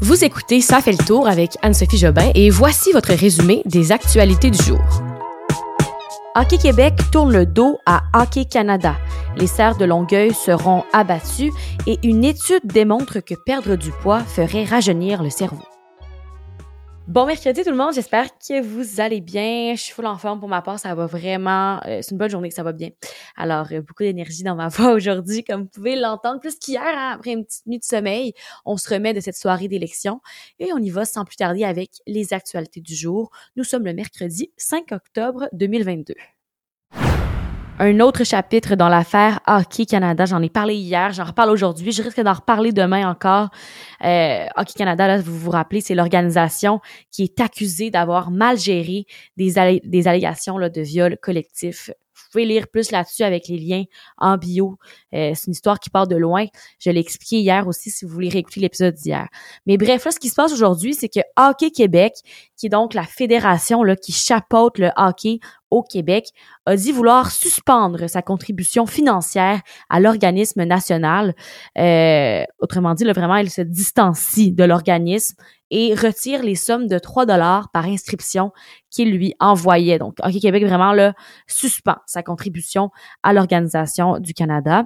Vous écoutez Ça fait le tour avec Anne-Sophie Jobin et voici votre résumé des actualités du jour. Hockey Québec tourne le dos à Hockey Canada. Les serres de Longueuil seront abattues et une étude démontre que perdre du poids ferait rajeunir le cerveau. Bon mercredi tout le monde, j'espère que vous allez bien. Je suis full en forme pour ma part, ça va vraiment, euh, c'est une bonne journée, ça va bien. Alors euh, beaucoup d'énergie dans ma voix aujourd'hui, comme vous pouvez l'entendre, plus qu'hier hein, après une petite nuit de sommeil. On se remet de cette soirée d'élection et on y va sans plus tarder avec les actualités du jour. Nous sommes le mercredi 5 octobre 2022 un autre chapitre dans l'affaire Hockey Canada. J'en ai parlé hier, j'en reparle aujourd'hui, je risque d'en reparler demain encore. Euh, Hockey Canada, là, vous vous rappelez, c'est l'organisation qui est accusée d'avoir mal géré des, allégations de viol collectif vous pouvez lire plus là-dessus avec les liens en bio. Euh, c'est une histoire qui part de loin. Je l'ai expliqué hier aussi si vous voulez réécouter l'épisode d'hier. Mais bref, là, ce qui se passe aujourd'hui, c'est que Hockey Québec, qui est donc la fédération là, qui chapeaute le hockey au Québec, a dit vouloir suspendre sa contribution financière à l'organisme national. Euh, autrement dit, là, vraiment, elle se distancie de l'organisme et retire les sommes de 3 dollars par inscription qu'il lui envoyait. Donc, Hockey Québec vraiment là suspend sa contribution à l'organisation du Canada.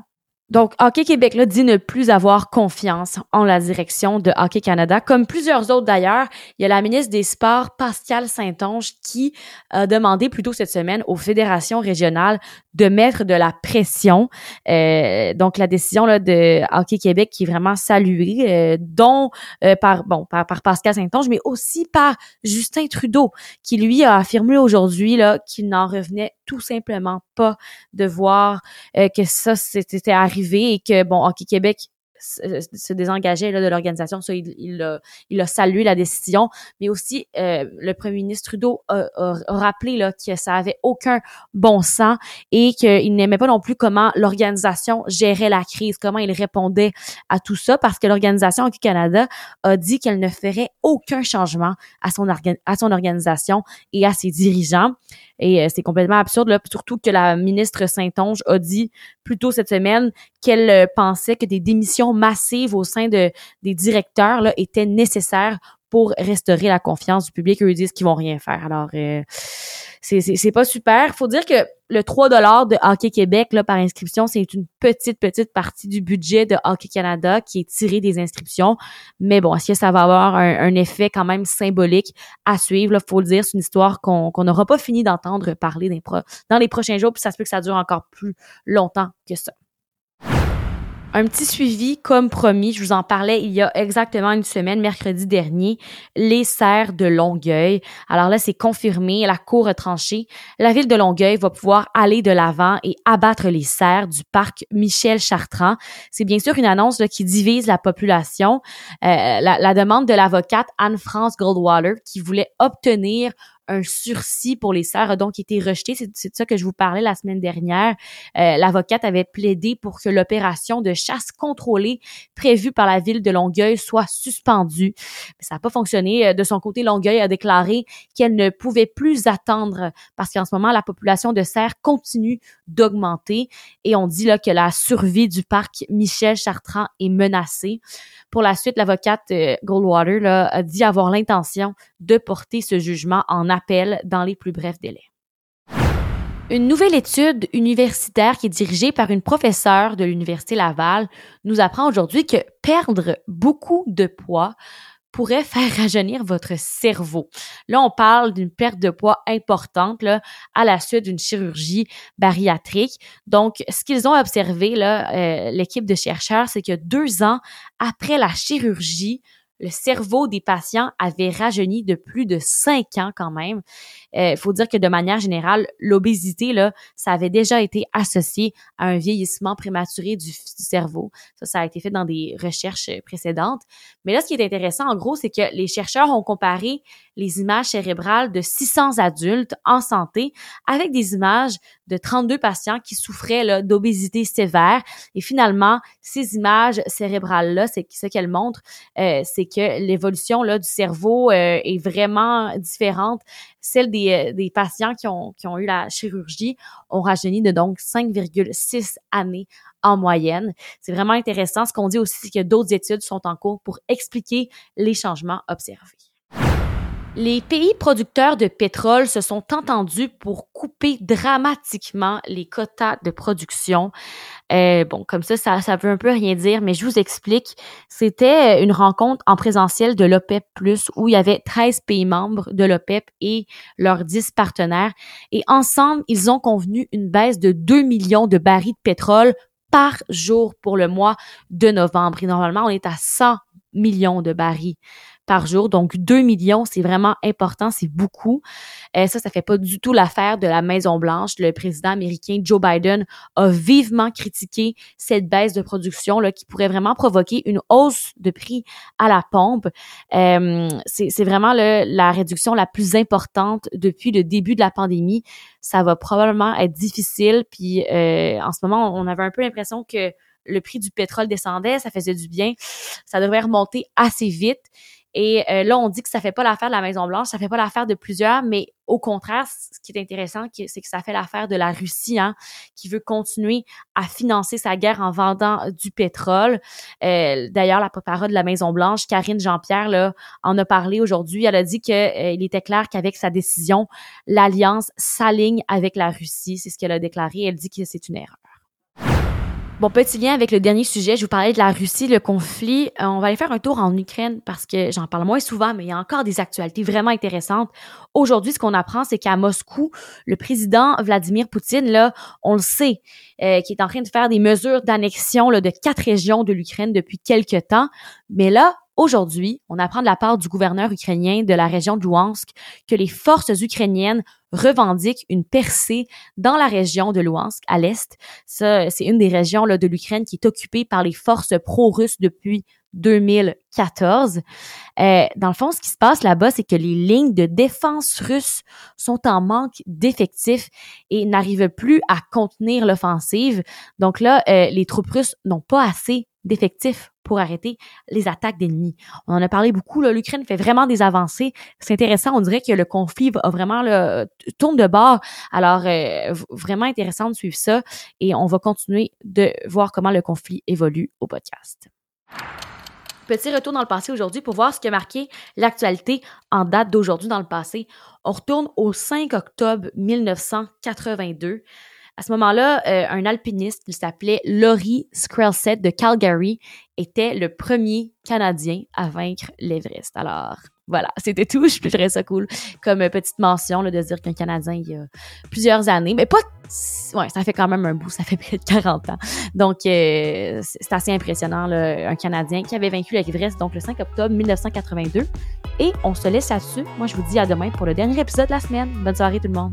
Donc, Hockey Québec là, dit ne plus avoir confiance en la direction de Hockey Canada, comme plusieurs autres d'ailleurs. Il y a la ministre des Sports, Pascal Saint-Onge, qui a demandé plutôt cette semaine aux fédérations régionales de mettre de la pression. Euh, donc, la décision là, de Hockey Québec qui est vraiment saluée, euh, dont euh, par bon par, par Pascal Saint-Onge, mais aussi par Justin Trudeau, qui lui a affirmé aujourd'hui qu'il n'en revenait tout simplement pas de voir que ça c'était arrivé et que bon Hockey Québec se désengageait là, de l'organisation. Ça, il, il, a, il a salué la décision, mais aussi euh, le premier ministre Trudeau a, a, rappelé là, que ça avait aucun bon sens et qu'il n'aimait pas non plus comment l'organisation gérait la crise, comment il répondait à tout ça, parce que l'organisation Hockey Canada a dit qu'elle ne ferait aucun changement à son, à son organisation et à ses dirigeants. Et euh, c'est complètement absurde, là, surtout que la ministre Saint-Onge a dit plus tôt cette semaine qu'elle euh, pensait que des démissions massives au sein de, des directeurs là, étaient nécessaires pour restaurer la confiance du public. Eux disent qu'ils vont rien faire. Alors, euh, c'est pas super. Faut dire que le 3 de Hockey Québec là, par inscription, c'est une petite, petite partie du budget de Hockey Canada qui est tiré des inscriptions. Mais bon, est-ce que ça va avoir un, effet quand même symbolique à suivre? Là, faut le dire, c'est une histoire qu'on n'aura pas fini d'entendre parler dans les prochains jours, puis ça se peut que ça dure encore plus longtemps que ça. Un petit suivi, comme promis, je vous en parlais il y a exactement une semaine, mercredi dernier, les serres de Longueuil. Alors là, c'est confirmé, la cour a tranché. La ville de Longueuil va pouvoir aller de l'avant et abattre les serres du parc Michel Chartrand. C'est bien sûr une annonce qui divise la population. Euh, la, la demande de l'avocate Anne-France Goldwater qui voulait obtenir un sursis pour les sœurs a donc été rejeté. C'est de ça que je vous parlais la semaine dernière. Euh, l'avocate avait plaidé pour que l'opération de chasse contrôlée prévue par la ville de Longueuil soit suspendue. Mais ça n'a pas fonctionné. Euh, de son côté, Longueuil a déclaré qu'elle ne pouvait plus attendre parce qu'en ce moment, la population de cerfs continue d'augmenter et on dit là que la survie du parc Michel Chartrand est menacée. Pour la suite, l'avocate euh, Goldwater a dit avoir l'intention de porter ce jugement en appel dans les plus brefs délais. Une nouvelle étude universitaire qui est dirigée par une professeure de l'Université Laval nous apprend aujourd'hui que perdre beaucoup de poids pourrait faire rajeunir votre cerveau. Là, on parle d'une perte de poids importante à la suite d'une chirurgie bariatrique. Donc, ce qu'ils ont observé, euh, l'équipe de chercheurs, c'est que deux ans après la chirurgie, le cerveau des patients avait rajeuni de plus de cinq ans quand même. Il euh, faut dire que de manière générale, l'obésité, là, ça avait déjà été associé à un vieillissement prématuré du, cerveau. Ça, ça a été fait dans des recherches précédentes. Mais là, ce qui est intéressant, en gros, c'est que les chercheurs ont comparé les images cérébrales de 600 adultes en santé avec des images de 32 patients qui souffraient d'obésité sévère. Et finalement, ces images cérébrales-là, c'est ce qu'elles montrent, euh, c'est que l'évolution du cerveau euh, est vraiment différente. Celle des, euh, des patients qui ont, qui ont eu la chirurgie ont rajeuni de donc 5,6 années en moyenne. C'est vraiment intéressant. Ce qu'on dit aussi, c'est que d'autres études sont en cours pour expliquer les changements observés. Les pays producteurs de pétrole se sont entendus pour couper dramatiquement les quotas de production. Euh, bon, comme ça, ça, ça veut un peu rien dire, mais je vous explique. C'était une rencontre en présentiel de l'OPEP+, où il y avait 13 pays membres de l'OPEP et leurs 10 partenaires. Et ensemble, ils ont convenu une baisse de 2 millions de barils de pétrole par jour pour le mois de novembre. Et normalement, on est à 100 millions de barils par jour. Donc, 2 millions, c'est vraiment important, c'est beaucoup. euh, ça, ça fait pas du tout l'affaire de la Maison-Blanche. Le président américain Joe Biden a vivement critiqué cette baisse de production là, qui pourrait vraiment provoquer une hausse de prix à la pompe. Euh, c'est vraiment la réduction la plus importante depuis le début de la pandémie. Ça va probablement être difficile. Puis euh, en ce moment, on avait un peu l'impression que le prix du pétrole descendait, ça faisait du bien. Ça devrait remonter assez vite. Et euh, là, on dit que ça fait pas l'affaire de la Maison Blanche, ça fait pas l'affaire de plusieurs, mais au contraire, ce qui est intéressant, c'est que ça fait l'affaire de la Russie, hein, qui veut continuer à financer sa guerre en vendant du pétrole. Euh, D'ailleurs, la porte-parole de la Maison Blanche, Karine Jean-Pierre, là, en a parlé aujourd'hui. Elle a dit qu'il euh, il était clair qu'avec sa décision, l'alliance s'aligne avec la Russie. C'est ce qu'elle a déclaré. Elle dit que c'est une erreur. Bon, petit lien avec le dernier sujet, je vous parlais de la Russie, le conflit. Euh, on va aller faire un tour en Ukraine parce que j'en parle moins souvent, mais il y a encore des actualités vraiment intéressantes. Aujourd'hui, ce qu'on apprend, c'est qu'à Moscou, le président Vladimir Poutine, là, on le sait, euh, qui est en train de faire des mesures d'annexion de quatre régions de l'Ukraine depuis quelques temps. Mais là, Aujourd'hui, on apprend de la part du gouverneur ukrainien de la région de Luhansk que les forces ukrainiennes revendiquent une percée dans la région de Luhansk, à l'est. C'est une des régions de l'Ukraine qui est occupée par les forces pro-russes depuis 2014. Euh, dans le fond, ce qui se passe là-bas, c'est que les lignes de défense russes sont en manque d'effectifs et n'arrivent plus à contenir l'offensive. Donc là, euh, les troupes russes n'ont pas assez d'effectifs pour arrêter les attaques d'ennemis. On en a parlé beaucoup, l'Ukraine fait vraiment des avancées. C'est intéressant, on dirait que le conflit a vraiment le, tourne de bord. Alors, euh, vraiment intéressant de suivre ça et on va continuer de voir comment le conflit évolue au podcast. Petit retour dans le passé aujourd'hui pour voir ce qui a marqué l'actualité en date d'aujourd'hui dans le passé. On retourne au 5 octobre 1982. À ce moment-là, euh, un alpiniste qui s'appelait Laurie Skrelset de Calgary était le premier Canadien à vaincre l'Everest. Alors, voilà, c'était tout. Je trouverais ça cool comme petite mention là, de dire qu'un Canadien, il y a plusieurs années, mais pas... Ouais, ça fait quand même un bout, ça fait près de 40 ans. Donc, euh, c'est assez impressionnant, là, un Canadien qui avait vaincu l'Everest, donc le 5 octobre 1982. Et on se laisse là-dessus. Moi, je vous dis à demain pour le dernier épisode de la semaine. Bonne soirée tout le monde.